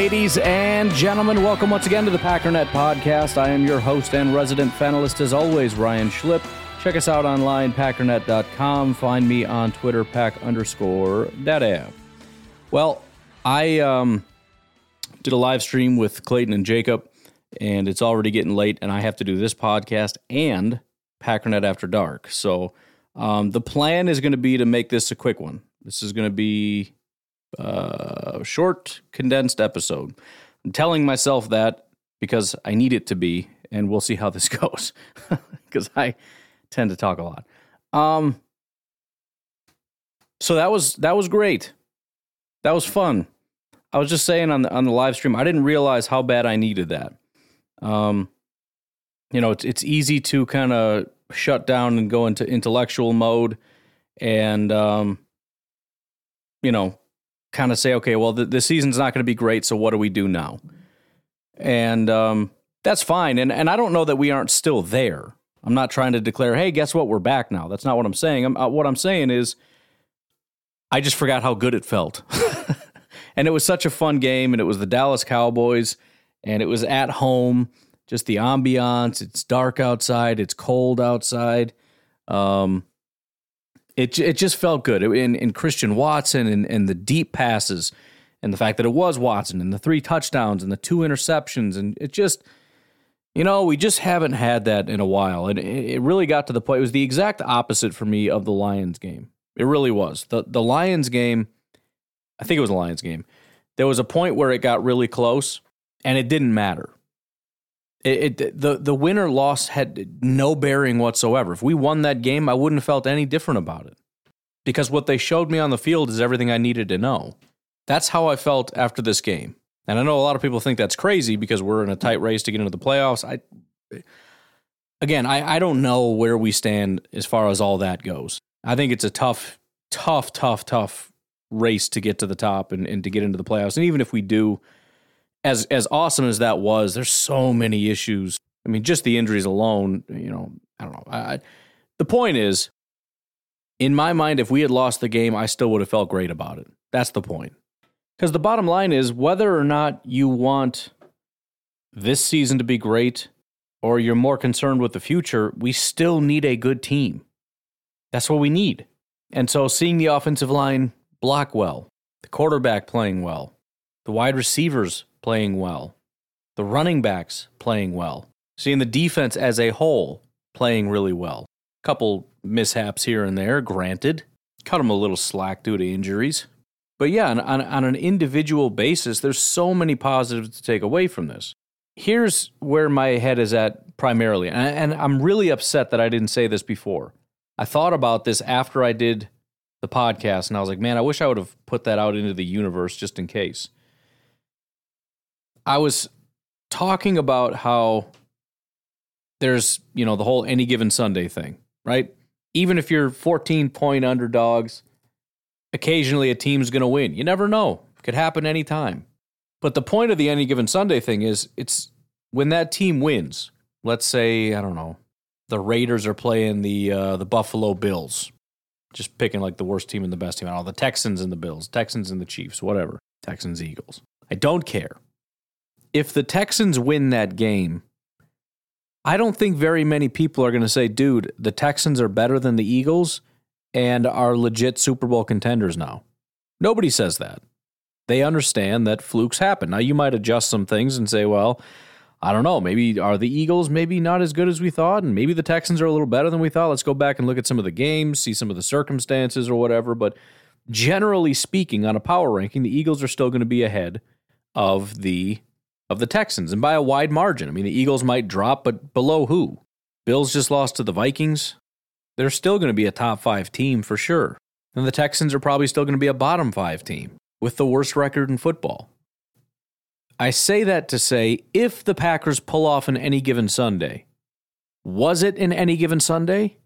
Ladies and gentlemen, welcome once again to the Packernet Podcast. I am your host and resident panelist, as always, Ryan Schlip. Check us out online, packernet.com. Find me on Twitter, pack underscore daddy. Well, I um, did a live stream with Clayton and Jacob, and it's already getting late, and I have to do this podcast and Packernet After Dark. So um, the plan is going to be to make this a quick one. This is going to be uh, short, condensed episode. I'm telling myself that because I need it to be, and we'll see how this goes because I tend to talk a lot. Um, so that was that was great. That was fun. I was just saying on the on the live stream, I didn't realize how bad I needed that. Um, you know, it's it's easy to kind of shut down and go into intellectual mode, and um, you know, kind of say, okay, well, the, the season's not going to be great, so what do we do now? And um, that's fine. And and I don't know that we aren't still there. I'm not trying to declare, hey, guess what? We're back now. That's not what I'm saying. I'm, uh, what I'm saying is, I just forgot how good it felt. and it was such a fun game, and it was the Dallas Cowboys, and it was at home. Just the ambiance. It's dark outside. It's cold outside. Um, it it just felt good. In in Christian Watson and, and the deep passes and the fact that it was Watson and the three touchdowns and the two interceptions and it just you know we just haven't had that in a while and it really got to the point. It was the exact opposite for me of the Lions game. It really was the the Lions game. I think it was a Lions game. There was a point where it got really close and it didn't matter. It, it, the the winner loss had no bearing whatsoever. If we won that game, I wouldn't have felt any different about it because what they showed me on the field is everything I needed to know. That's how I felt after this game. And I know a lot of people think that's crazy because we're in a tight race to get into the playoffs. I again, I, I don't know where we stand as far as all that goes. I think it's a tough, tough, tough, tough race to get to the top and, and to get into the playoffs. And even if we do, as as awesome as that was, there's so many issues. I mean, just the injuries alone. You know, I don't know. I, the point is, in my mind, if we had lost the game, I still would have felt great about it. That's the point. Because the bottom line is, whether or not you want this season to be great, or you're more concerned with the future, we still need a good team. That's what we need. And so, seeing the offensive line block well, the quarterback playing well, the wide receivers playing well, the running backs playing well, seeing the defense as a whole playing really well. Couple mishaps here and there, granted. Cut them a little slack due to injuries. But yeah, on, on, on an individual basis, there's so many positives to take away from this. Here's where my head is at primarily, and, and I'm really upset that I didn't say this before. I thought about this after I did the podcast, and I was like, man, I wish I would have put that out into the universe just in case. I was talking about how there's, you know, the whole any given Sunday thing, right? Even if you're 14 point underdogs, occasionally a team's going to win. You never know. It could happen anytime. But the point of the any given Sunday thing is it's when that team wins. Let's say, I don't know, the Raiders are playing the uh, the Buffalo Bills Just picking like the worst team and the best team. Know, the Texans and the Bills, Texans and the Chiefs, whatever. Texans, Eagles. I don't care. If the Texans win that game, I don't think very many people are going to say, dude, the Texans are better than the Eagles and are legit Super Bowl contenders now. Nobody says that. They understand that flukes happen. Now, you might adjust some things and say, well, I don't know. Maybe are the Eagles maybe not as good as we thought, and maybe the Texans are a little better than we thought. Let's go back and look at some of the games, see some of the circumstances or whatever. But generally speaking, on a power ranking, the Eagles are still going to be ahead of the of the Texans, and by a wide margin. I mean, the Eagles might drop, but below who? Bills just lost to the Vikings. They're still going to be a top five team for sure. And the Texans are probably still going to be a bottom five team with the worst record in football. I say that to say if the Packers pull off an any given Sunday, was it in any given Sunday?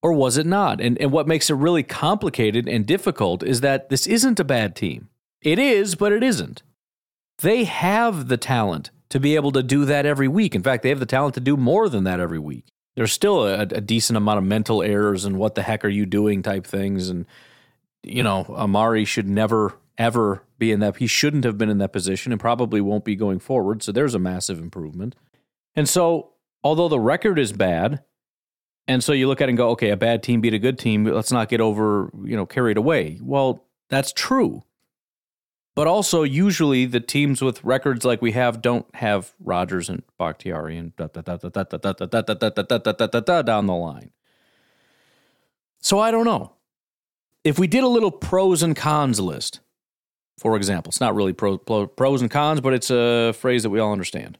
Or was it not? And, and what makes it really complicated and difficult is that this isn't a bad team. It is, but it isn't. They have the talent to be able to do that every week. In fact, they have the talent to do more than that every week. There's still a, a decent amount of mental errors and what the heck are you doing type things. And, you know, Amari should never, ever be in that. He shouldn't have been in that position and probably won't be going forward. So there's a massive improvement. And so, although the record is bad, and so you look at it and go, okay, a bad team beat a good team. Let's not get over, you know, carried away. Well, that's true. But also, usually the teams with records like we have don't have Rodgers and Bakhtiari and down the line. So I don't know. If we did a little pros and cons list, for example, it's not really pro, pro, pros and cons, but it's a phrase that we all understand.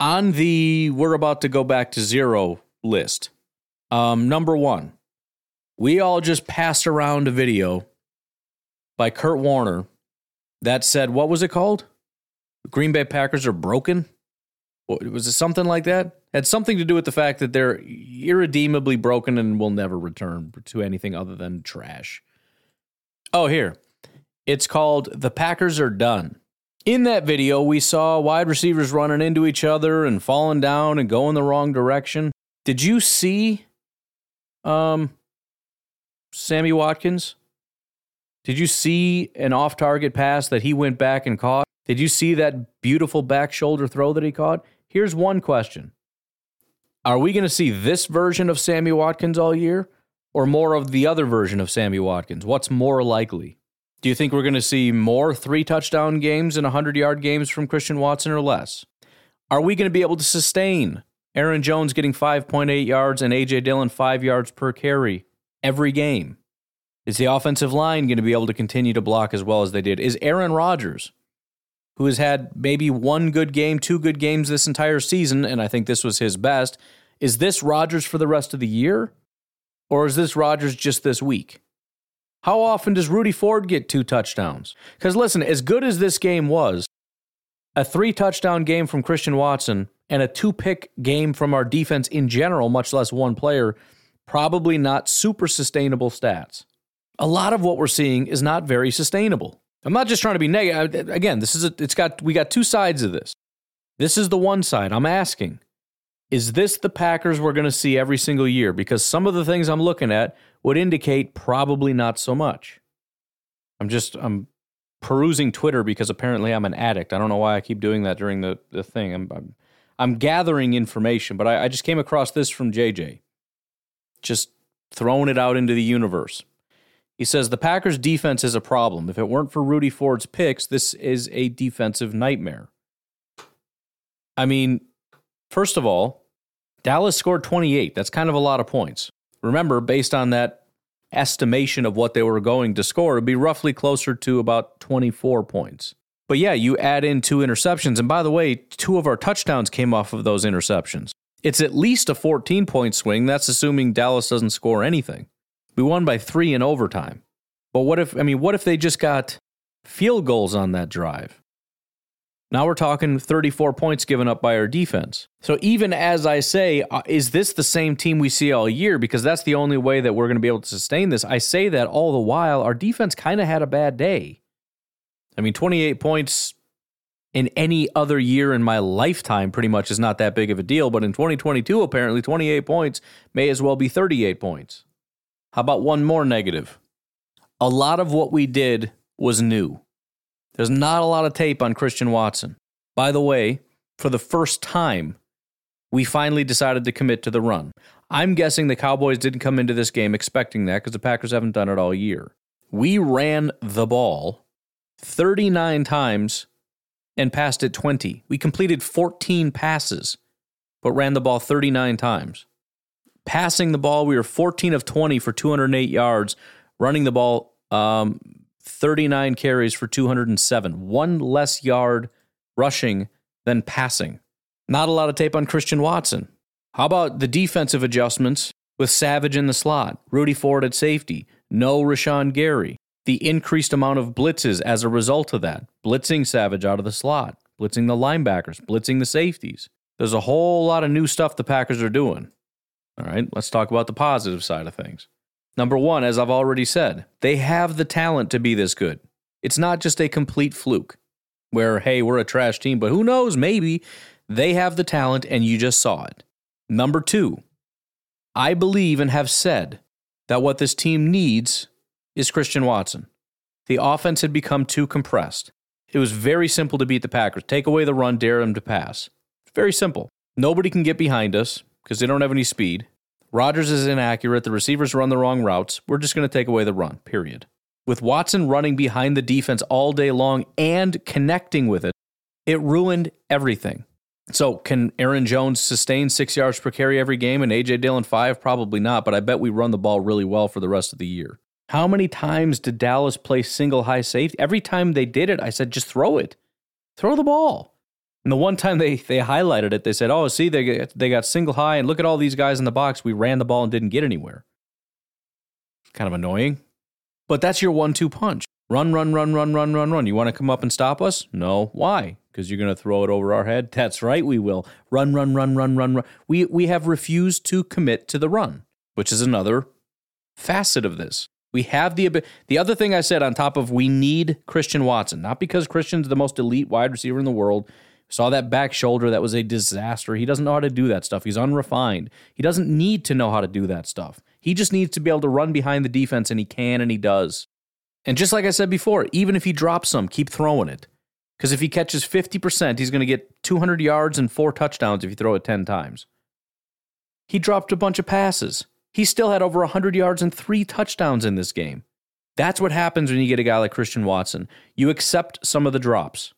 On the we're about to go back to zero list, um, number one, we all just passed around a video by Kurt Warner that said, what was it called? Green Bay Packers are broken? Was it something like that? Had something to do with the fact that they're irredeemably broken and will never return to anything other than trash. Oh, here. It's called The Packers Are Done. In that video, we saw wide receivers running into each other and falling down and going the wrong direction. Did you see um Sammy Watkins? Did you see an off target pass that he went back and caught? Did you see that beautiful back shoulder throw that he caught? Here's one question Are we going to see this version of Sammy Watkins all year or more of the other version of Sammy Watkins? What's more likely? Do you think we're going to see more three touchdown games and 100 yard games from Christian Watson or less? Are we going to be able to sustain Aaron Jones getting 5.8 yards and A.J. Dillon 5 yards per carry every game? Is the offensive line going to be able to continue to block as well as they did? Is Aaron Rodgers, who has had maybe one good game, two good games this entire season, and I think this was his best, is this Rodgers for the rest of the year? Or is this Rodgers just this week? How often does Rudy Ford get two touchdowns? Because listen, as good as this game was, a three touchdown game from Christian Watson and a two pick game from our defense in general, much less one player, probably not super sustainable stats a lot of what we're seeing is not very sustainable. I'm not just trying to be negative. Again, this is a, it's got we got two sides of this. This is the one side. I'm asking, is this the Packers we're going to see every single year? Because some of the things I'm looking at would indicate probably not so much. I'm just I'm perusing Twitter because apparently I'm an addict. I don't know why I keep doing that during the, the thing. I'm, I'm, I'm gathering information, but I, I just came across this from JJ. Just throwing it out into the universe. He says the Packers' defense is a problem. If it weren't for Rudy Ford's picks, this is a defensive nightmare. I mean, first of all, Dallas scored 28. That's kind of a lot of points. Remember, based on that estimation of what they were going to score, it'd be roughly closer to about 24 points. But yeah, you add in two interceptions. And by the way, two of our touchdowns came off of those interceptions. It's at least a 14 point swing. That's assuming Dallas doesn't score anything. We won by three in overtime. But what if, I mean, what if they just got field goals on that drive? Now we're talking 34 points given up by our defense. So even as I say, uh, is this the same team we see all year? Because that's the only way that we're going to be able to sustain this. I say that all the while our defense kind of had a bad day. I mean, 28 points in any other year in my lifetime pretty much is not that big of a deal. But in 2022, apparently 28 points may as well be 38 points. How about one more negative? A lot of what we did was new. There's not a lot of tape on Christian Watson. By the way, for the first time, we finally decided to commit to the run. I'm guessing the Cowboys didn't come into this game expecting that because the Packers haven't done it all year. We ran the ball 39 times and passed it 20. We completed 14 passes, but ran the ball 39 times. Passing the ball, we were 14 of 20 for 208 yards. Running the ball, um, 39 carries for 207. One less yard rushing than passing. Not a lot of tape on Christian Watson. How about the defensive adjustments with Savage in the slot, Rudy Ford at safety, no Rashan Gary, the increased amount of blitzes as a result of that, blitzing Savage out of the slot, blitzing the linebackers, blitzing the safeties. There's a whole lot of new stuff the Packers are doing. All right, let's talk about the positive side of things. Number one, as I've already said, they have the talent to be this good. It's not just a complete fluke where, hey, we're a trash team, but who knows? Maybe they have the talent and you just saw it. Number two, I believe and have said that what this team needs is Christian Watson. The offense had become too compressed. It was very simple to beat the Packers. Take away the run, dare them to pass. Very simple. Nobody can get behind us because they don't have any speed. Rodgers is inaccurate. The receivers run the wrong routes. We're just going to take away the run, period. With Watson running behind the defense all day long and connecting with it, it ruined everything. So, can Aaron Jones sustain six yards per carry every game and AJ Dillon five? Probably not, but I bet we run the ball really well for the rest of the year. How many times did Dallas play single high safety? Every time they did it, I said, just throw it. Throw the ball. And the one time they, they highlighted it, they said, oh, see, they, they got single high, and look at all these guys in the box. We ran the ball and didn't get anywhere. Kind of annoying. But that's your one two punch. Run, run, run, run, run, run, run. You want to come up and stop us? No. Why? Because you're going to throw it over our head? That's right, we will. Run, run, run, run, run, run. We, we have refused to commit to the run, which is another facet of this. We have the the other thing I said on top of we need Christian Watson, not because Christian's the most elite wide receiver in the world. Saw that back shoulder that was a disaster. He doesn't know how to do that stuff. He's unrefined. He doesn't need to know how to do that stuff. He just needs to be able to run behind the defense and he can and he does. And just like I said before, even if he drops some, keep throwing it. Because if he catches 50%, he's going to get 200 yards and four touchdowns if you throw it 10 times. He dropped a bunch of passes. He still had over 100 yards and three touchdowns in this game. That's what happens when you get a guy like Christian Watson. You accept some of the drops.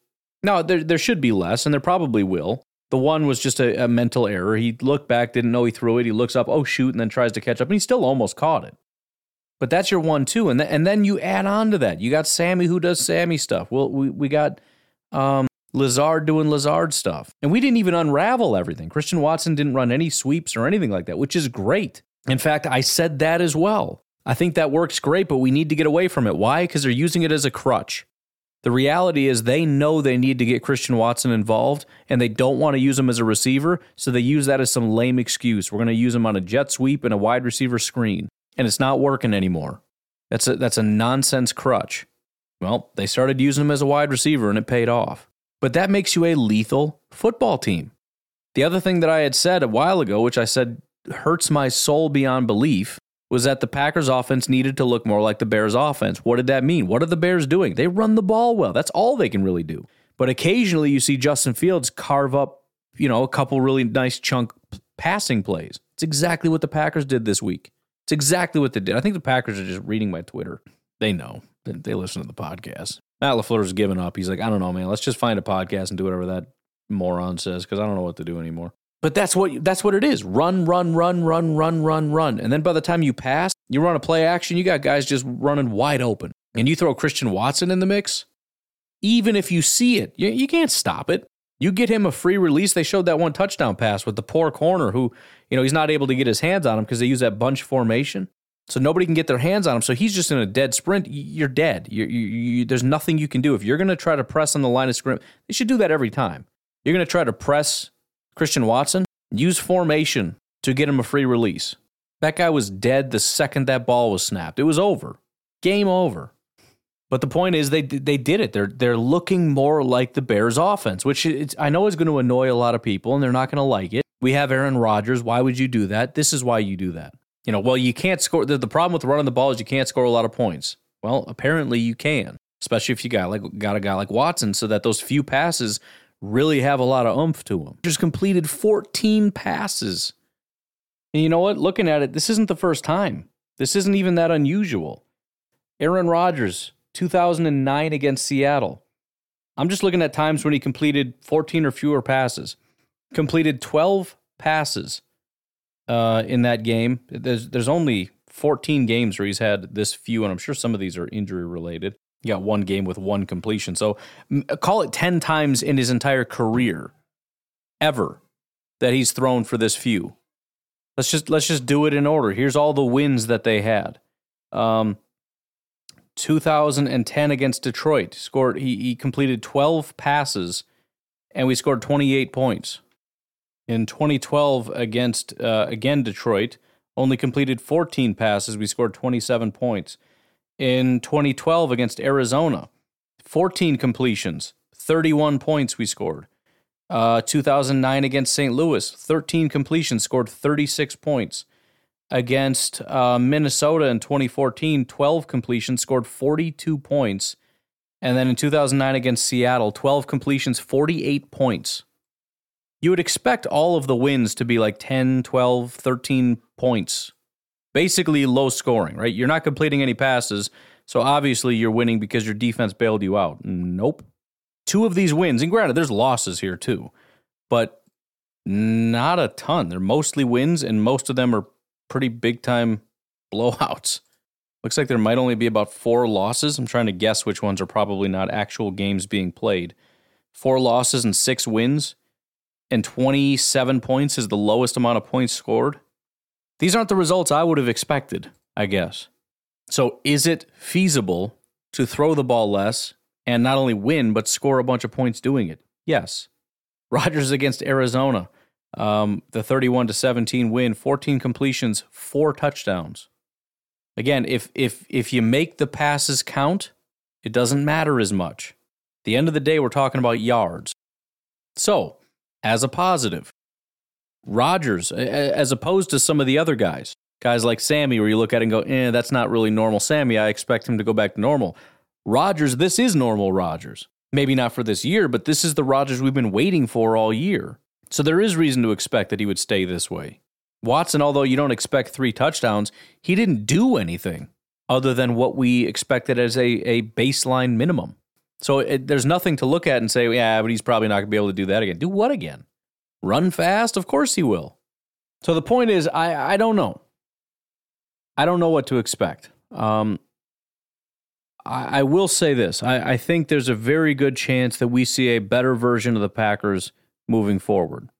Now, there, there should be less, and there probably will. The one was just a, a mental error. He looked back, didn't know he threw it. He looks up, oh, shoot, and then tries to catch up, and he still almost caught it. But that's your one two, and th- and then you add on to that. You got Sammy who does Sammy stuff. Well, we we got um, Lazard doing Lazard stuff, and we didn't even unravel everything. Christian Watson didn't run any sweeps or anything like that, which is great. In fact, I said that as well. I think that works great, but we need to get away from it. Why? Because they're using it as a crutch. The reality is they know they need to get Christian Watson involved and they don't want to use him as a receiver, so they use that as some lame excuse. We're going to use him on a jet sweep and a wide receiver screen and it's not working anymore. That's a, that's a nonsense crutch. Well, they started using him as a wide receiver and it paid off. But that makes you a lethal football team. The other thing that I had said a while ago, which I said hurts my soul beyond belief, was that the Packers offense needed to look more like the Bears offense. What did that mean? What are the Bears doing? They run the ball well. That's all they can really do. But occasionally you see Justin Fields carve up, you know, a couple really nice chunk passing plays. It's exactly what the Packers did this week. It's exactly what they did. I think the Packers are just reading my Twitter. They know. They, listen to the podcast. Matt LaFleur's given up. He's like, I don't know, man. Let's just find a podcast and do whatever that moron says because I don't know what to do anymore. But that's what that's what it is. Run, run, run, run, run, run, run. And then by the time you pass, you run a play action, you got guys just running wide open. And you throw Christian Watson in the mix, even if you see it, you, you can't stop it. You get him a free release. They showed that one touchdown pass with the poor corner who, you know, he's not able to get his hands on him because they use that bunch formation. So nobody can get their hands on him. So he's just in a dead sprint. You're dead. You're, you, you, there's nothing you can do. If you're going to try to press on the line of scrimmage, they should do that every time. You're going to try to press Christian Watson, use formation to get him a free release. That guy was dead the second that ball was snapped. It was over. Game over. But the point is, they they did it. They're they're looking more like the Bears' offense, which I know is going to annoy a lot of people, and they're not going to like it. We have Aaron Rodgers. Why would you do that? This is why you do that. You know, well, you can't score. The, the problem with running the ball is you can't score a lot of points. Well, apparently you can, especially if you got like got a guy like Watson, so that those few passes really have a lot of oomph to them. Just completed 14 passes. And you know what? Looking at it, this isn't the first time. This isn't even that unusual. Aaron Rodgers, 2009 against Seattle. I'm just looking at times when he completed 14 or fewer passes. Completed 12 passes uh, in that game. There's there's only 14 games where he's had this few, and I'm sure some of these are injury related. He got one game with one completion. So call it 10 times in his entire career ever that he's thrown for this few. Let's just let's just do it in order. Here's all the wins that they had. Um, 2010 against Detroit, scored he, he completed 12 passes and we scored 28 points. In 2012 against uh, again Detroit, only completed 14 passes, we scored 27 points. In 2012 against Arizona, 14 completions, 31 points we scored. Uh, 2009 against St. Louis, 13 completions, scored 36 points. Against uh, Minnesota in 2014, 12 completions, scored 42 points. And then in 2009 against Seattle, 12 completions, 48 points. You would expect all of the wins to be like 10, 12, 13 points. Basically low scoring, right? You're not completing any passes, so obviously you're winning because your defense bailed you out. Nope. Two of these wins, and granted, there's losses here too, but not a ton. They're mostly wins, and most of them are pretty big time blowouts. Looks like there might only be about four losses. I'm trying to guess which ones are probably not actual games being played. Four losses and six wins, and 27 points is the lowest amount of points scored. These aren't the results I would have expected, I guess. So, is it feasible to throw the ball less and not only win, but score a bunch of points doing it? Yes. Rodgers against Arizona, um, the 31 to 17 win, 14 completions, four touchdowns. Again, if if if you make the passes count, it doesn't matter as much. At the end of the day, we're talking about yards. So, as a positive, Rodgers, as opposed to some of the other guys, guys like Sammy, where you look at and go, eh, that's not really normal Sammy. I expect him to go back to normal. Rodgers, this is normal Rodgers. Maybe not for this year, but this is the Rodgers we've been waiting for all year. So there is reason to expect that he would stay this way. Watson, although you don't expect three touchdowns, he didn't do anything other than what we expected as a, a baseline minimum. So it, there's nothing to look at and say, yeah, but he's probably not going to be able to do that again. Do what again? Run fast? Of course he will. So the point is, I, I don't know. I don't know what to expect. Um, I, I will say this I, I think there's a very good chance that we see a better version of the Packers moving forward.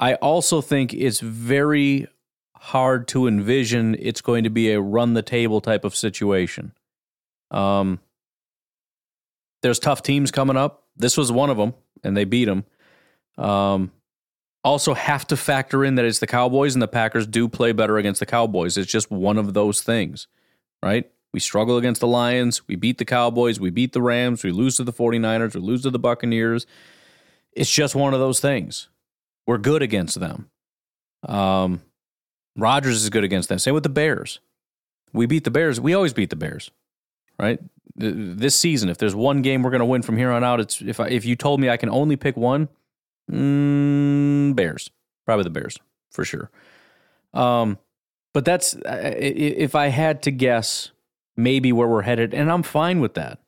I also think it's very hard to envision it's going to be a run the table type of situation. Um, there's tough teams coming up. This was one of them, and they beat them. Um, also, have to factor in that it's the Cowboys, and the Packers do play better against the Cowboys. It's just one of those things, right? We struggle against the Lions. We beat the Cowboys. We beat the Rams. We lose to the 49ers. We lose to the Buccaneers. It's just one of those things. We're good against them. Um, Rodgers is good against them. Same with the Bears. We beat the Bears. We always beat the Bears, right? This season, if there's one game we're going to win from here on out, it's if I, if you told me I can only pick one, mm, Bears, probably the Bears for sure. Um, but that's if I had to guess, maybe where we're headed, and I'm fine with that.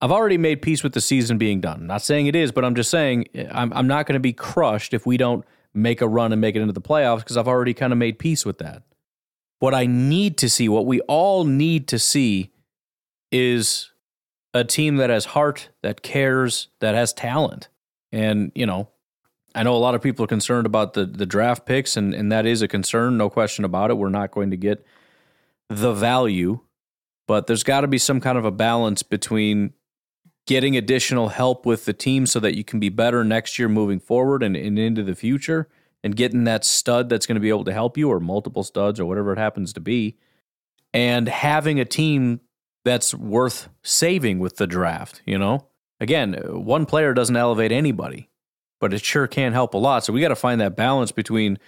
I've already made peace with the season being done. Not saying it is, but I'm just saying I'm, I'm not going to be crushed if we don't make a run and make it into the playoffs because I've already kind of made peace with that. What I need to see, what we all need to see, is a team that has heart, that cares, that has talent. And, you know, I know a lot of people are concerned about the, the draft picks, and, and that is a concern, no question about it. We're not going to get the value, but there's got to be some kind of a balance between getting additional help with the team so that you can be better next year moving forward and, and into the future and getting that stud that's going to be able to help you or multiple studs or whatever it happens to be and having a team that's worth saving with the draft you know again one player doesn't elevate anybody but it sure can help a lot so we got to find that balance between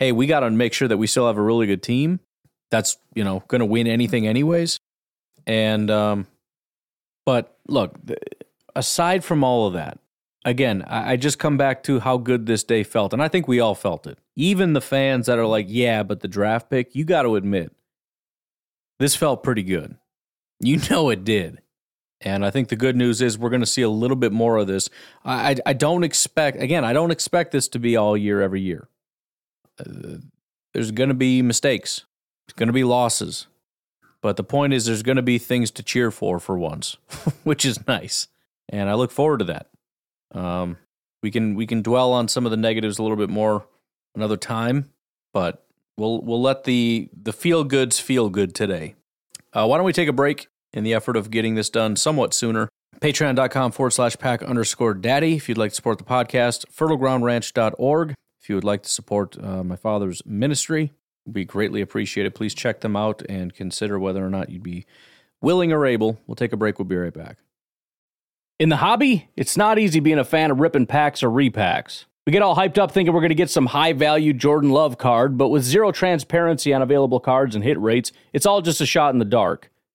hey, we got to make sure that we still have a really good team that's, you know, going to win anything anyways. And, um, but look, aside from all of that, again, I, I just come back to how good this day felt. And I think we all felt it. Even the fans that are like, yeah, but the draft pick, you got to admit, this felt pretty good. You know it did. And I think the good news is we're going to see a little bit more of this. I, I, don't expect, again, I don't expect this to be all year, every year. Uh, there's going to be mistakes, there's going to be losses. But the point is, there's going to be things to cheer for for once, which is nice. And I look forward to that. Um, we can we can dwell on some of the negatives a little bit more another time, but we'll we'll let the the feel goods feel good today. Uh, why don't we take a break in the effort of getting this done somewhat sooner? Patreon.com forward slash pack underscore daddy if you'd like to support the podcast. FertileGroundRanch.org if you would like to support uh, my father's ministry. Be greatly appreciated. Please check them out and consider whether or not you'd be willing or able. We'll take a break. We'll be right back. In the hobby, it's not easy being a fan of ripping packs or repacks. We get all hyped up thinking we're going to get some high value Jordan Love card, but with zero transparency on available cards and hit rates, it's all just a shot in the dark.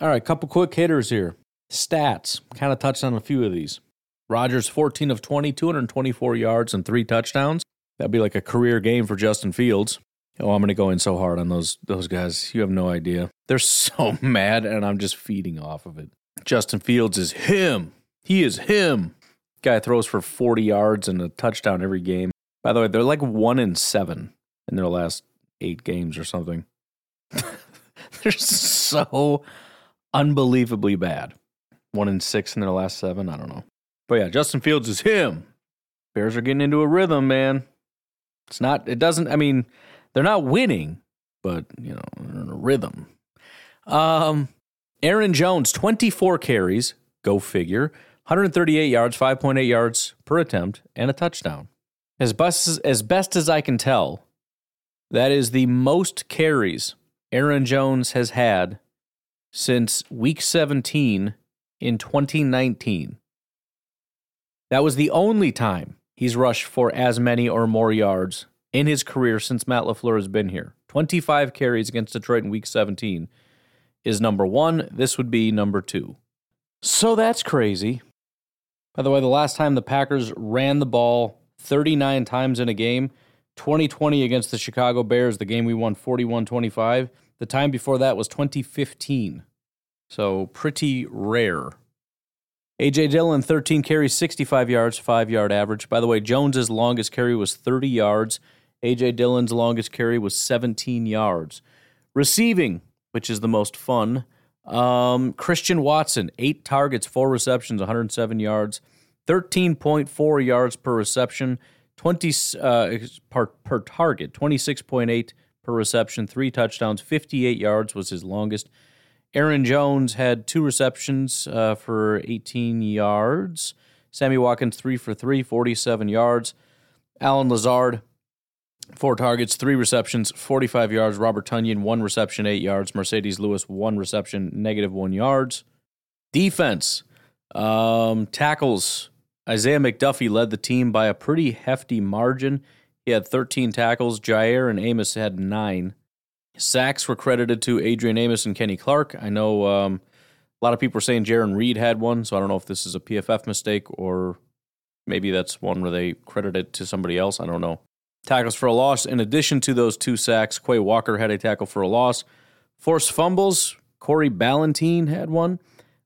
All right, couple quick hitters here. Stats. Kind of touched on a few of these. Rodgers 14 of 20, 224 yards and three touchdowns. That'd be like a career game for Justin Fields. Oh, I'm going to go in so hard on those those guys. You have no idea. They're so mad and I'm just feeding off of it. Justin Fields is him. He is him. Guy throws for 40 yards and a touchdown every game. By the way, they're like 1 in 7 in their last 8 games or something. they're so unbelievably bad. One in six in their last seven. I don't know. But yeah, Justin Fields is him. Bears are getting into a rhythm, man. It's not, it doesn't, I mean, they're not winning, but, you know, they're in a rhythm. Um, Aaron Jones, 24 carries, go figure, 138 yards, 5.8 yards per attempt, and a touchdown. As best as, as best as I can tell, that is the most carries Aaron Jones has had since week 17 in 2019. That was the only time he's rushed for as many or more yards in his career since Matt LaFleur has been here. 25 carries against Detroit in week 17 is number one. This would be number two. So that's crazy. By the way, the last time the Packers ran the ball 39 times in a game, 2020 against the Chicago Bears, the game we won 41 25. The time before that was 2015. So pretty rare. AJ Dillon, 13 carries, 65 yards, five yard average. By the way, Jones's longest carry was 30 yards. AJ Dillon's longest carry was 17 yards. Receiving, which is the most fun. Um, Christian Watson, eight targets, four receptions, 107 yards. 13.4 yards per reception, 20 uh, per, per target, 26.8 per reception, three touchdowns, 58 yards was his longest. Aaron Jones had two receptions uh, for 18 yards. Sammy Watkins, three for three, 47 yards. Allen Lazard, four targets, three receptions, 45 yards. Robert Tonyan, one reception, eight yards. Marcedes Lewis, one reception, negative one yards. Defense, um, tackles. Isaiah McDuffie led the team by a pretty hefty margin. He had 13 tackles. Jaire and Amos had nine. Sacks were credited to Adrian Amos and Kenny Clark. I know um, a lot of people are saying Jarran Reed had one, so I don't know if this is a PFF mistake or maybe that's one where they credit it to somebody else. I don't know. Tackles for a loss. In addition to those two sacks, Quay Walker had a tackle for a loss. Forced fumbles. Corey Ballentine had one.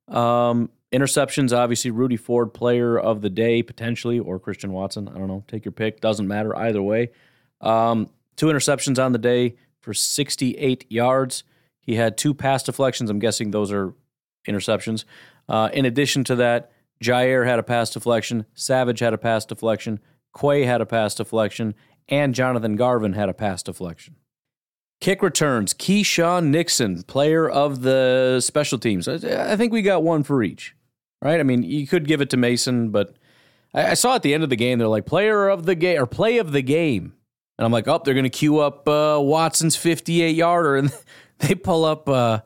Um, interceptions, obviously, Rudy Ford, player of the day, potentially, or Christian Watson. I don't know. Take your pick. Doesn't matter either way. Um, two interceptions on the day for 68 yards. He had two pass deflections. I'm guessing those are interceptions. Uh, in addition to that, Jaire had a pass deflection, Savage had a pass deflection, Quay had a pass deflection, and Jonathan Garvin had a pass deflection. Kick returns, Keisean Nixon, player of the special teams. I think we got one for each, right? I mean, you could give it to Mason, but I saw at the end of the game, they're like, player of the game or play of the game. And I'm like, oh, they're going to queue up uh, Watson's 58 yarder. And they pull up uh,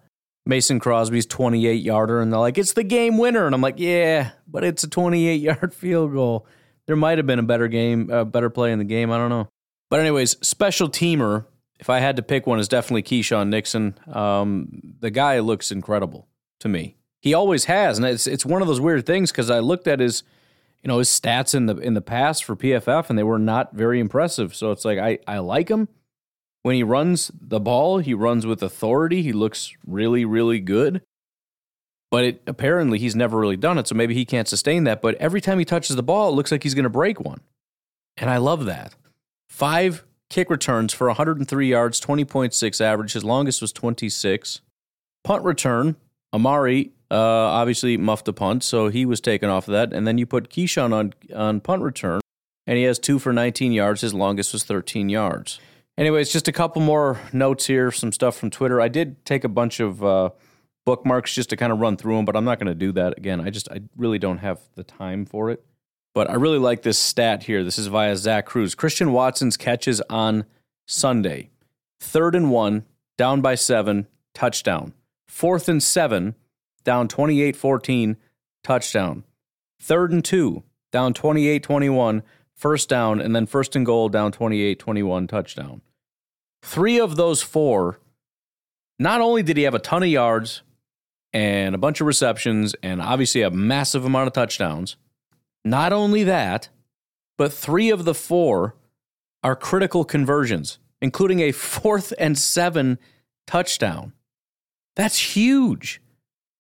Mason Crosby's 28 yarder. And they're like, it's the game winner. And I'm like, yeah, but it's a 28 yard field goal. There might have been a better game, a better play in the game. I don't know. But, anyways, special teamer, if I had to pick one, is definitely Keisean Nixon. Um, the guy looks incredible to me. He always has. And it's, it's one of those weird things because I looked at his you know his stats in the in the past for PFF, and they were not very impressive. So it's like I I like him when he runs the ball. He runs with authority. He looks really really good. But it, apparently he's never really done it, so maybe he can't sustain that. But every time he touches the ball, it looks like he's going to break one, and I love that. Five kick returns for 103 yards, 20.6 average. His longest was 26. Punt return, Amari uh, obviously muffed a punt, so he was taken off of that. And then you put Keisean on on punt return, and he has two for 19 yards. His longest was 13 yards. Anyways, just a couple more notes here, some stuff from Twitter. I did take a bunch of uh, bookmarks just to kind of run through them, but I'm not going to do that again. I just I really don't have the time for it. But I really like this stat here. This is via Zach Kruse. Christian Watson's catches on Sunday, third and one, down by seven, touchdown. Fourth and seven, down 28 14, touchdown. Third and two, down 28 21, first down, and then first and goal, down 28 21, touchdown. Three of those four, not only did he have a ton of yards and a bunch of receptions and obviously a massive amount of touchdowns, not only that, but three of the four are critical conversions, including a fourth and seven touchdown. That's huge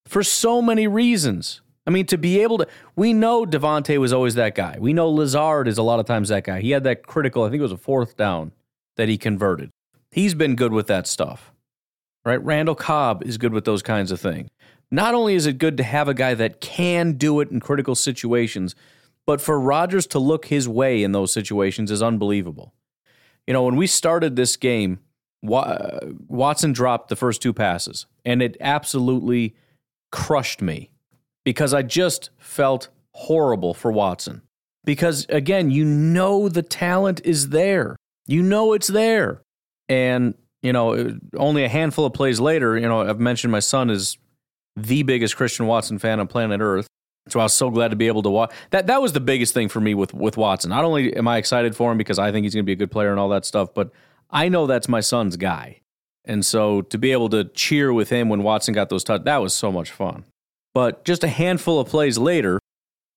for so many reasons. I mean, to be able to, we know Davante was always that guy. We know Lazard is a lot of times that guy. He had that critical, I think it was a fourth down that he converted. He's been good with that stuff, right? Randall Cobb is good with those kinds of things. Not only is it good to have a guy that can do it in critical situations, but for Rodgers to look his way in those situations is unbelievable. You know, when we started this game, uh, Watson dropped the first two passes, and it absolutely crushed me because I just felt horrible for Watson. Because again, you know the talent is there. You know it's there. And, you know, only a handful of plays later, you know, I've mentioned my son is the biggest Christian Watson fan on planet Earth. So I was so glad to be able to watch that. That was the biggest thing for me with with Watson. Not only am I excited for him because I think he's going to be a good player and all that stuff, but I know that's my son's guy. And so to be able to cheer with him when Watson got those touchdowns, that was so much fun. But just a handful of plays later,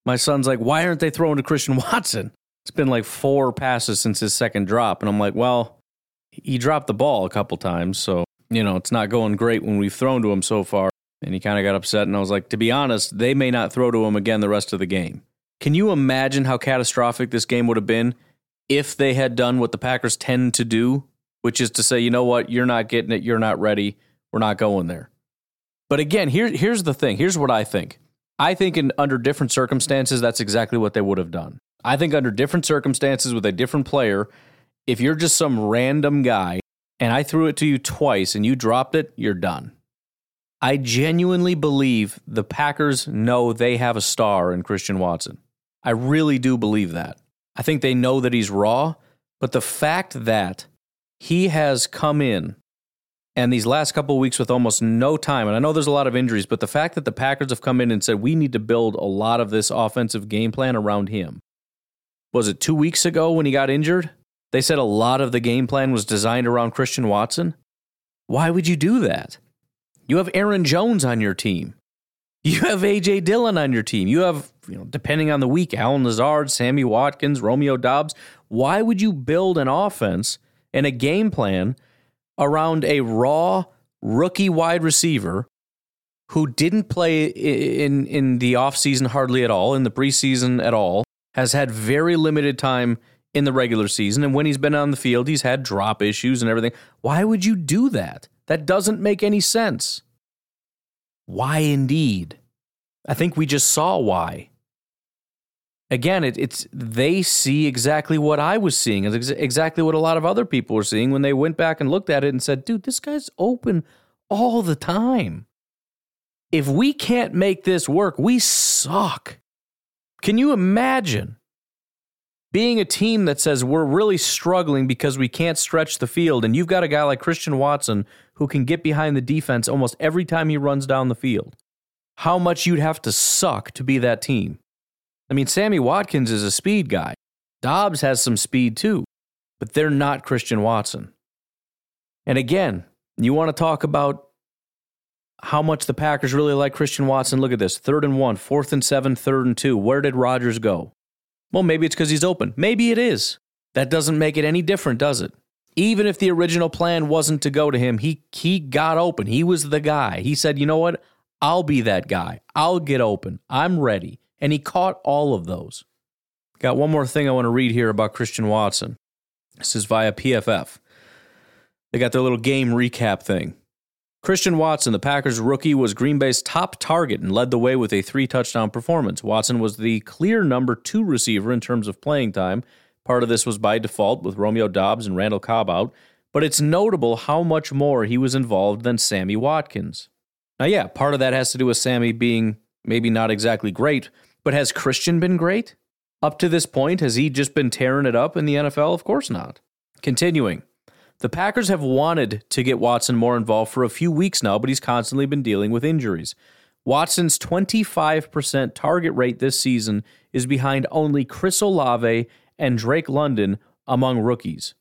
my son's like, why aren't they throwing to Christian Watson? It's been like four passes since his second drop. And I'm like, well, he dropped the ball a couple times. So, you know, it's not going great when we've thrown to him so far. And he kind of got upset. And I was like, to be honest, they may not throw to him again the rest of the game. Can you imagine how catastrophic this game would have been if they had done what the Packers tend to do which is to say, you know what, you're not getting it, you're not ready, we're not going there. But again, here, here's the thing. Here's what I think. I think in under different circumstances, that's exactly what they would have done. I think under different circumstances with a different player, if you're just some random guy and I threw it to you twice and you dropped it, you're done. I genuinely believe the Packers know they have a star in Christian Watson. I really do believe that. I think they know that he's raw, but the fact that he has come in and these last couple of weeks with almost no time, and I know there's a lot of injuries, but the fact that the Packers have come in and said we need to build a lot of this offensive game plan around him. Was it two weeks ago when he got injured? They said a lot of the game plan was designed around Christian Watson. Why would you do that? You have Aaron Jones on your team. You have AJ Dillon on your team. You have, you know, depending on the week, Allen Lazard, Sammy Watkins, Romeo Doubs. Why would you build an offense and a game plan around a raw rookie wide receiver who didn't play in in the offseason hardly at all, in the preseason at all, has had very limited time in the regular season and when he's been on the field, he's had drop issues and everything. Why would you do that? That doesn't make any sense. Why indeed? I think we just saw why. Again, it, it's they see exactly what I was seeing, exactly what a lot of other people were seeing when they went back and looked at it and said, "Dude, this guy's open all the time. If we can't make this work, we suck." Can you imagine being a team that says we're really struggling because we can't stretch the field, and you've got a guy like Christian Watson who can get behind the defense almost every time he runs down the field, how much you'd have to suck to be that team. I mean, Sammy Watkins is a speed guy. Doubs has some speed too, but they're not Christian Watson. And again, you want to talk about how much the Packers really like Christian Watson. Look at this third and one, fourth and seven, third and two. Where did Rodgers go? Well, maybe it's because he's open. Maybe it is. That doesn't make it any different, does it? Even if the original plan wasn't to go to him, he he got open. He was the guy. He said, "You know what? I'll be that guy. I'll get open. I'm ready." And he caught all of those. Got one more thing I want to read here about Christian Watson. This is via PFF. They got their little game recap thing. Christian Watson, the Packers rookie, was Green Bay's top target and led the way with a three touchdown performance. Watson was the clear number two receiver in terms of playing time. Part of this was by default with Romeo Doubs and Randall Cobb out, but it's notable how much more he was involved than Sammy Watkins. Now, yeah, part of that has to do with Sammy being maybe not exactly great, but has Christian been great? Up to this point, has he just been tearing it up in the NFL? Of course not. Continuing. The Packers have wanted to get Watson more involved for a few weeks now, but he's constantly been dealing with injuries. Watson's 25% target rate this season is behind only Chris Olave and Drake London among rookies.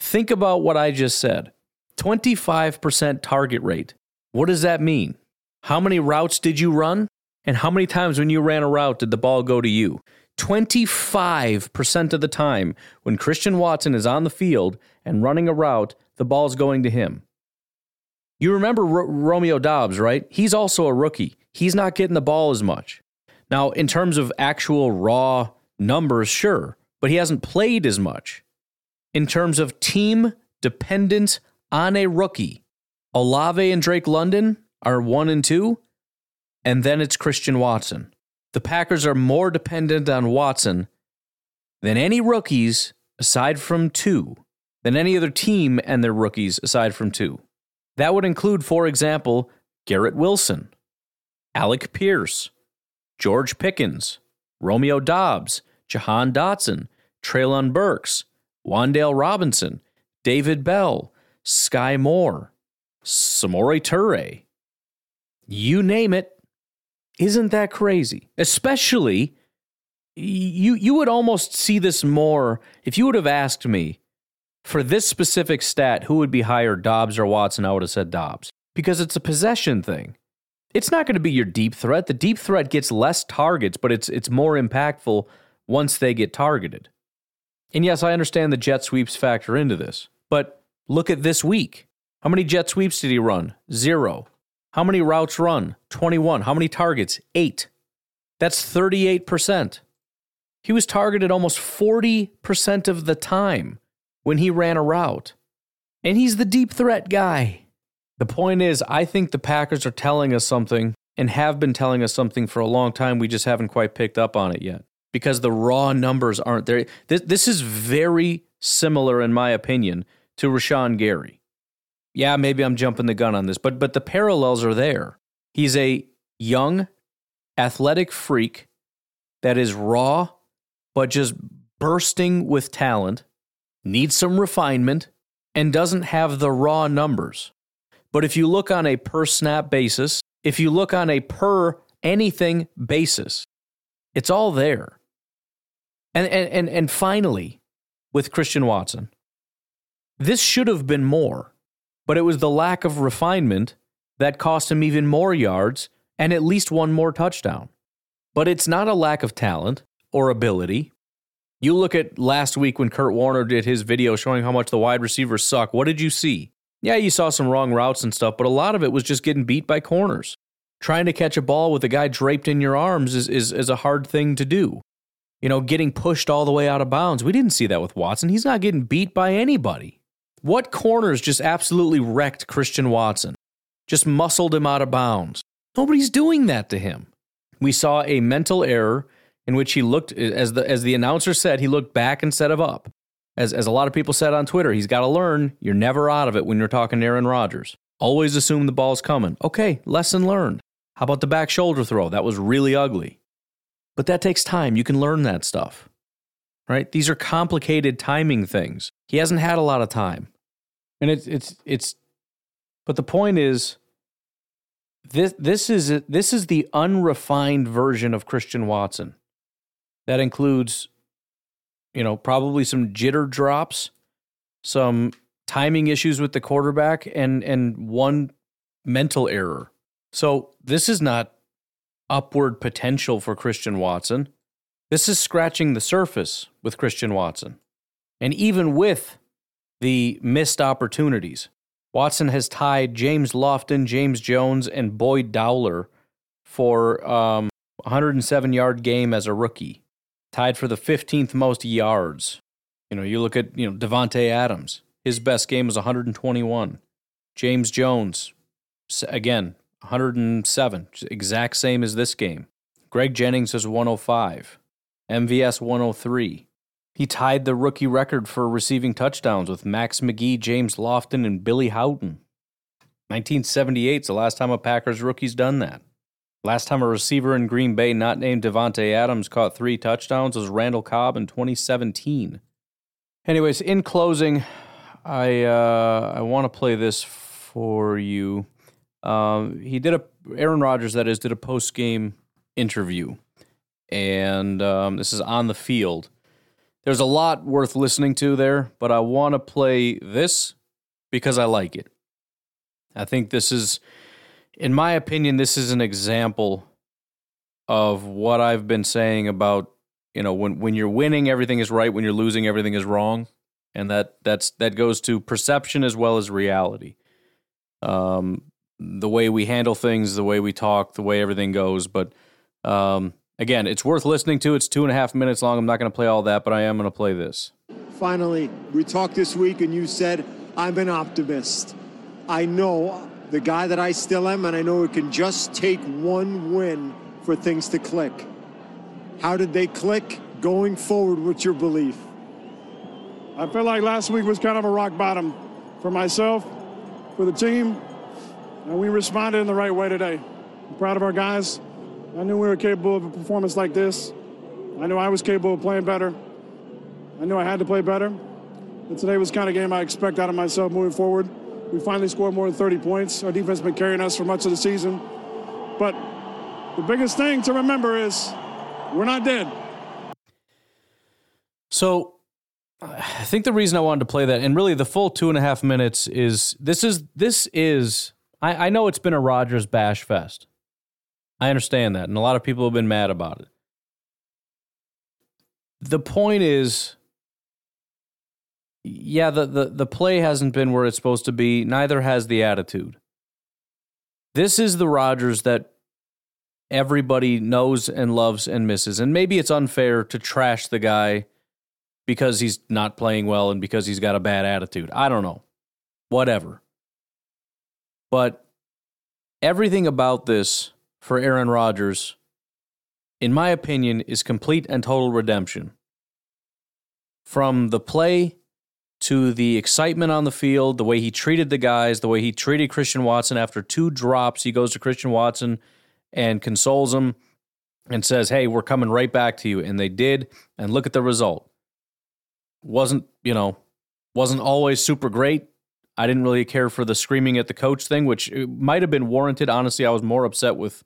Think about what I just said 25% target rate. What does that mean? How many routes did you run? And how many times when you ran a route did the ball go to you? 25% of the time when Christian Watson is on the field and running a route, the ball's going to him. You remember R- Romeo Doubs, right? He's also a rookie. He's not getting the ball as much. Now, in terms of actual raw numbers, sure, but he hasn't played as much. In terms of team dependence on a rookie, Olave and Drake London are one and two, and then it's Christian Watson the Packers are more dependent on Watson than any rookies aside from two, than any other team and their rookies aside from two. That would include, for example, Garrett Wilson, Alec Pierce, George Pickens, Romeo Doubs, Jahan Dotson, Treylon Burks, Wan'Dale Robinson, David Bell, Sky Moore, Samori Toure. You name it, isn't that crazy? Especially you you would almost see this more if you would have asked me for this specific stat who would be higher Doubs or Watson I would have said Doubs because it's a possession thing. It's not going to be your deep threat. The deep threat gets less targets, but it's it's more impactful once they get targeted. And yes, I understand the jet sweeps factor into this. But look at this week. How many jet sweeps did he run? Zero. How many routes run? 21. How many targets? 8. That's 38%. He was targeted almost 40% of the time when he ran a route. And he's the deep threat guy. The point is, I think the Packers are telling us something and have been telling us something for a long time. We just haven't quite picked up on it yet because the raw numbers aren't there. This, this is very similar, in my opinion, to Rashan Gary. Yeah, maybe I'm jumping the gun on this, but but the parallels are there. He's a young, athletic freak that is raw, but just bursting with talent, needs some refinement, and doesn't have the raw numbers. But if you look on a per snap basis, if you look on a per anything basis, it's all there. And, and, and, and finally, with Christian Watson, this should have been more, but it was the lack of refinement that cost him even more yards and at least one more touchdown. But it's not a lack of talent or ability. You look at last week when Kurt Warner did his video showing how much the wide receivers suck. What did you see? Yeah, you saw some wrong routes and stuff, but a lot of it was just getting beat by corners. Trying to catch a ball with a guy draped in your arms is, is, is a hard thing to do. You know, getting pushed all the way out of bounds. We didn't see that with Watson. He's not getting beat by anybody. What corners just absolutely wrecked Christian Watson? Just muscled him out of bounds. Nobody's doing that to him. We saw a mental error in which he looked, as the, as the announcer said, he looked back instead of up. As, as a lot of people said on Twitter, he's got to learn you're never out of it when you're talking to Aaron Rodgers. Always assume the ball's coming. Okay, lesson learned. How about the back shoulder throw? That was really ugly. But that takes time. You can learn that stuff. Right? These are complicated timing things. He hasn't had a lot of time. And it's it's it's but the point is this this is this is the unrefined version of Christian Watson. That includes you know, probably some jitter drops, some timing issues with the quarterback and and one mental error. So, this is not upward potential for Christian Watson. This is scratching the surface with Christian Watson. And even with the missed opportunities, Watson has tied James Lofton, James Jones, and Boyd Dowler for um, 107 yard game as a rookie tied for the 15th most yards. You know, you look at, you know, Davante Adams. His best game was 121. James Jones, again, 107, exact same as this game. Greg Jennings is 105. MVS 103. He tied the rookie record for receiving touchdowns with Max McGee, James Lofton, and Billy Howton. 1978 is the last time a Packers rookie's done that. Last time a receiver in Green Bay not named Davante Adams caught three touchdowns was Randall Cobb in 2017. Anyways, in closing, I uh, I want to play this for you. Um, he did a Aaron Rodgers that is did a post game interview, and um, this is on the field. There's a lot worth listening to there, but I want to play this because I like it. I think this is in my opinion, this is an example of what I've been saying about you know when when you're winning, everything is right. When you're losing, everything is wrong, and that that's that goes to perception as well as reality. Um, the way we handle things, the way we talk, the way everything goes. But um, again, it's worth listening to. It's two and a half minutes long. I'm not going to play all that, but I am going to play this. Finally, we talked this week, and you said I'm an optimist. I know the guy that I still am, and I know it can just take one win for things to click. How did they click? Going forward, what's your belief? I feel like last week was kind of a rock bottom for myself, for the team, and we responded in the right way today. I'm proud of our guys. I knew we were capable of a performance like this. I knew I was capable of playing better. I knew I had to play better. But today was kind of game I expect out of myself moving forward. We finally scored more than 30 points. Our defense has been carrying us for much of the season. But the biggest thing to remember is we're not dead. So I think the reason I wanted to play that, and really the full two and a half minutes, is this is this is I, I know it's been a Rodgers bash fest. I understand that, and a lot of people have been mad about it. The point is yeah, the, the, the play hasn't been where it's supposed to be. Neither has the attitude. This is the Rodgers that everybody knows and loves and misses. And maybe it's unfair to trash the guy because he's not playing well and because he's got a bad attitude. I don't know. Whatever. But everything about this for Aaron Rodgers, in my opinion, is complete and total redemption. From the play to the excitement on the field, the way he treated the guys, the way he treated Christian Watson after two drops, he goes to Christian Watson and consoles him and says, Hey, we're coming right back to you. And they did. And look at the result. Wasn't, you know, wasn't always super great. I didn't really care for the screaming at the coach thing, which uh, might have been warranted. Honestly, I was more upset with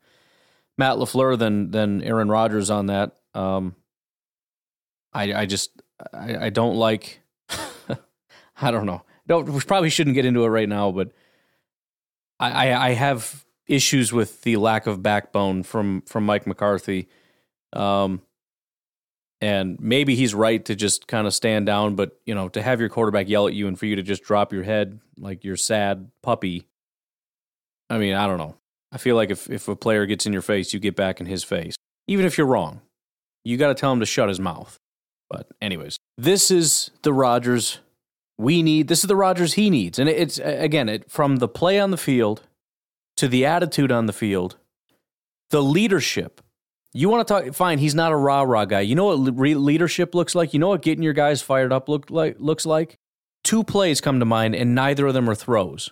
Matt LaFleur than than Aaron Rodgers on that. Um, I I just I, I don't like. I don't know. Don't we probably shouldn't get into it right now, but I, I, I have issues with the lack of backbone from from Mike McCarthy. Um, and maybe he's right to just kind of stand down, but you know, to have your quarterback yell at you and for you to just drop your head like you're sad puppy. I mean, I don't know. I feel like if, if a player gets in your face, you get back in his face. Even if you're wrong, you got to tell him to shut his mouth. But, anyways, this is the Rodgers we need. This is the Rodgers he needs. And it's, again, it, from the play on the field to the attitude on the field, the leadership. You want to talk? Fine, he's not a rah rah guy. You know what leadership looks like? You know what getting your guys fired up look like, looks like? Two plays come to mind, and neither of them are throws.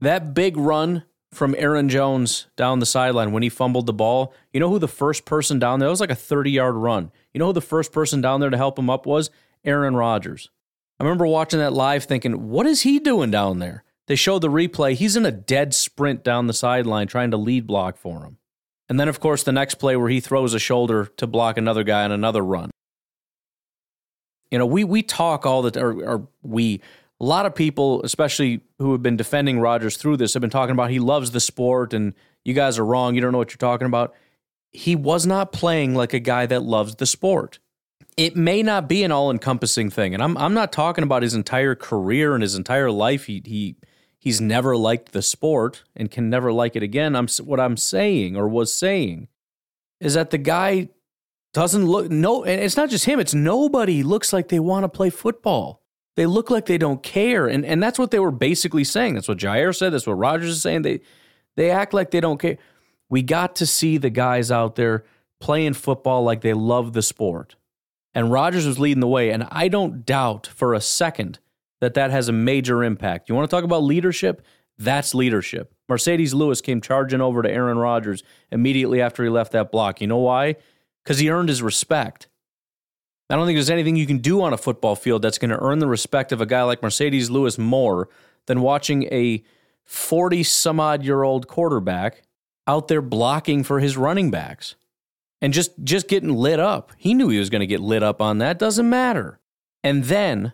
That big run from Aaron Jones down the sideline when he fumbled the ball. You know who the first person down there? It was like a 30 yard run. You know who the first person down there to help him up was? Aaron Rodgers. I remember watching that live thinking, what is he doing down there? They showed the replay. He's in a dead sprint down the sideline trying to lead block for him. And then, of course, the next play where he throws a shoulder to block another guy on another run. You know, we we talk all the or, or we a lot of people, especially who have been defending Rodgers through this, have been talking about he loves the sport and you guys are wrong. You don't know what you're talking about. He was not playing like a guy that loves the sport. It may not be an all encompassing thing. And I'm, I'm not talking about his entire career and his entire life. He, he, he's never liked the sport and can never like it again. I'm, what I'm saying or was saying is that the guy doesn't look, no, and it's not just him, it's nobody looks like they want to play football. They look like they don't care. And and that's what they were basically saying. That's what Jaire said. That's what Rodgers is saying. They they act like they don't care. We got to see the guys out there playing football like they love the sport. And Rodgers was leading the way. And I don't doubt for a second that that has a major impact. You want to talk about leadership? That's leadership. Marcedes Lewis came charging over to Aaron Rodgers immediately after he left that block. You know why? Because he earned his respect. I don't think there's anything you can do on a football field that's going to earn the respect of a guy like Marcedes Lewis more than watching a 40 some odd year old quarterback out there blocking for his running backs and just just getting lit up. He knew he was going to get lit up on that, doesn't matter. And then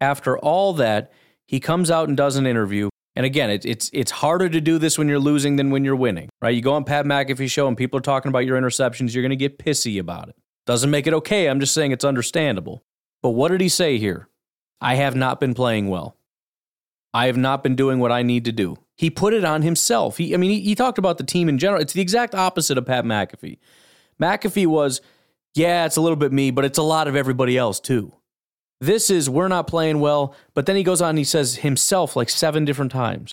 after all that, he comes out and does an interview. And again, it, it's it's harder to do this when you're losing than when you're winning, right? You go on Pat McAfee show and people are talking about your interceptions, you're going to get pissy about it. Doesn't make it okay. I'm just saying it's understandable. But what did he say here? I have not been playing well. I have not been doing what I need to do. He put it on himself. He, I mean, he, he talked about the team in general. It's the exact opposite of Pat McAfee. McAfee was, yeah, it's a little bit me, but it's a lot of everybody else too. This is, we're not playing well. But then he goes on and he says himself like seven different times.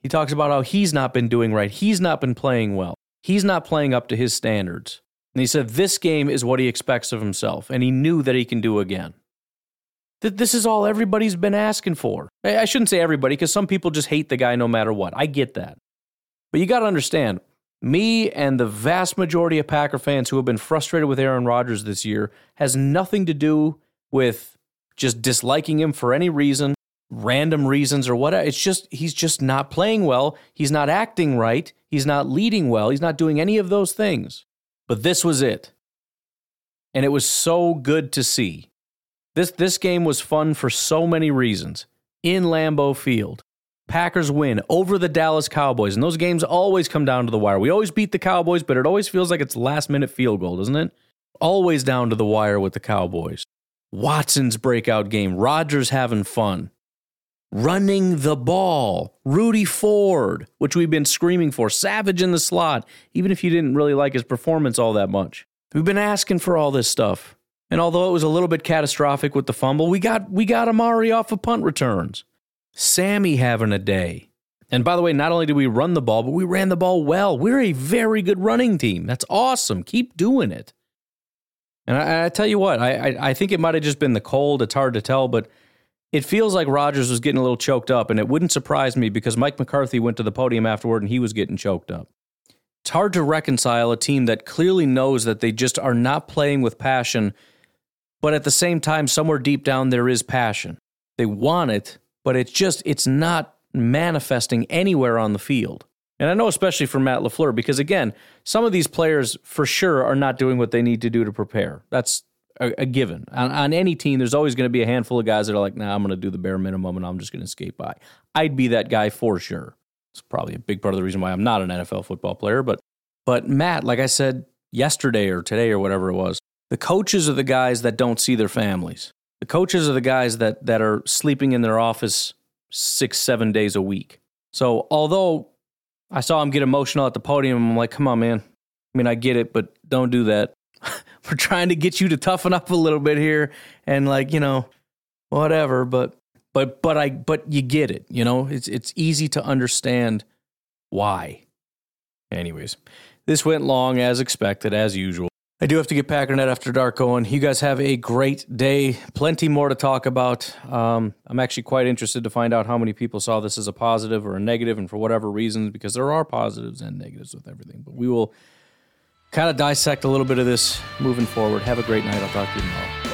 He talks about how he's not been doing right. He's not been playing well. He's not playing up to his standards. And he said, This game is what he expects of himself, and he knew that he can do again. That this is all everybody's been asking for. I shouldn't say everybody, because some people just hate the guy no matter what. I get that. But you got to understand, me and the vast majority of Packer fans who have been frustrated with Aaron Rodgers this year has nothing to do with just disliking him for any reason, random reasons or whatever. It's just, he's just not playing well. He's not acting right. He's not leading well. He's not doing any of those things. But this was it. And it was so good to see. This, this game was fun for so many reasons. In Lambeau Field, Packers win over the Dallas Cowboys. And those games always come down to the wire. We always beat the Cowboys, but it always feels like it's last minute field goal, doesn't it? Always down to the wire with the Cowboys. Watson's breakout game, Rodgers having fun running the ball. Rudy Ford, which we've been screaming for, Savage in the slot, even if you didn't really like his performance all that much. We've been asking for all this stuff. And although it was a little bit catastrophic with the fumble, we got we got Amari off of punt returns. Sammy having a day. And by the way, not only did we run the ball, but we ran the ball well. We're a very good running team. That's awesome. Keep doing it. And I, I tell you what, I, I, I think it might have just been the cold. It's hard to tell, but it feels like Rodgers was getting a little choked up, and it wouldn't surprise me because Mike McCarthy went to the podium afterward and he was getting choked up. It's hard to reconcile a team that clearly knows that they just are not playing with passion, but at the same time, somewhere deep down, there is passion. They want it, but it's just, it's not manifesting anywhere on the field. And I know, especially for Matt LaFleur, because again, some of these players for sure are not doing what they need to do to prepare. That's a, a given. On, on, any team, there's always going to be a handful of guys that are like, nah, I'm going to do the bare minimum and I'm just going to skate by. I'd be that guy for sure. It's probably a big part of the reason why I'm not an NFL football player. But, but Matt, like I said yesterday or today or whatever it was, the coaches are the guys that don't see their families. The coaches are the guys that, that are sleeping in their office six, seven days a week. So although I saw him get emotional at the podium, I'm like, come on, man. I mean, I get it, but don't do that. We're trying to get you to toughen up a little bit here and like, you know, whatever, but but but I but you get it, you know? It's it's easy to understand why. Anyways, this went long as expected as usual. I do have to get Packernet After Dark going. You guys have a great day. Plenty more to talk about. Um, I'm actually quite interested to find out how many people saw this as a positive or a negative, and for whatever reasons, because there are positives and negatives with everything. But we will kind of dissect a little bit of this moving forward. Have a great night. I'll talk to you tomorrow.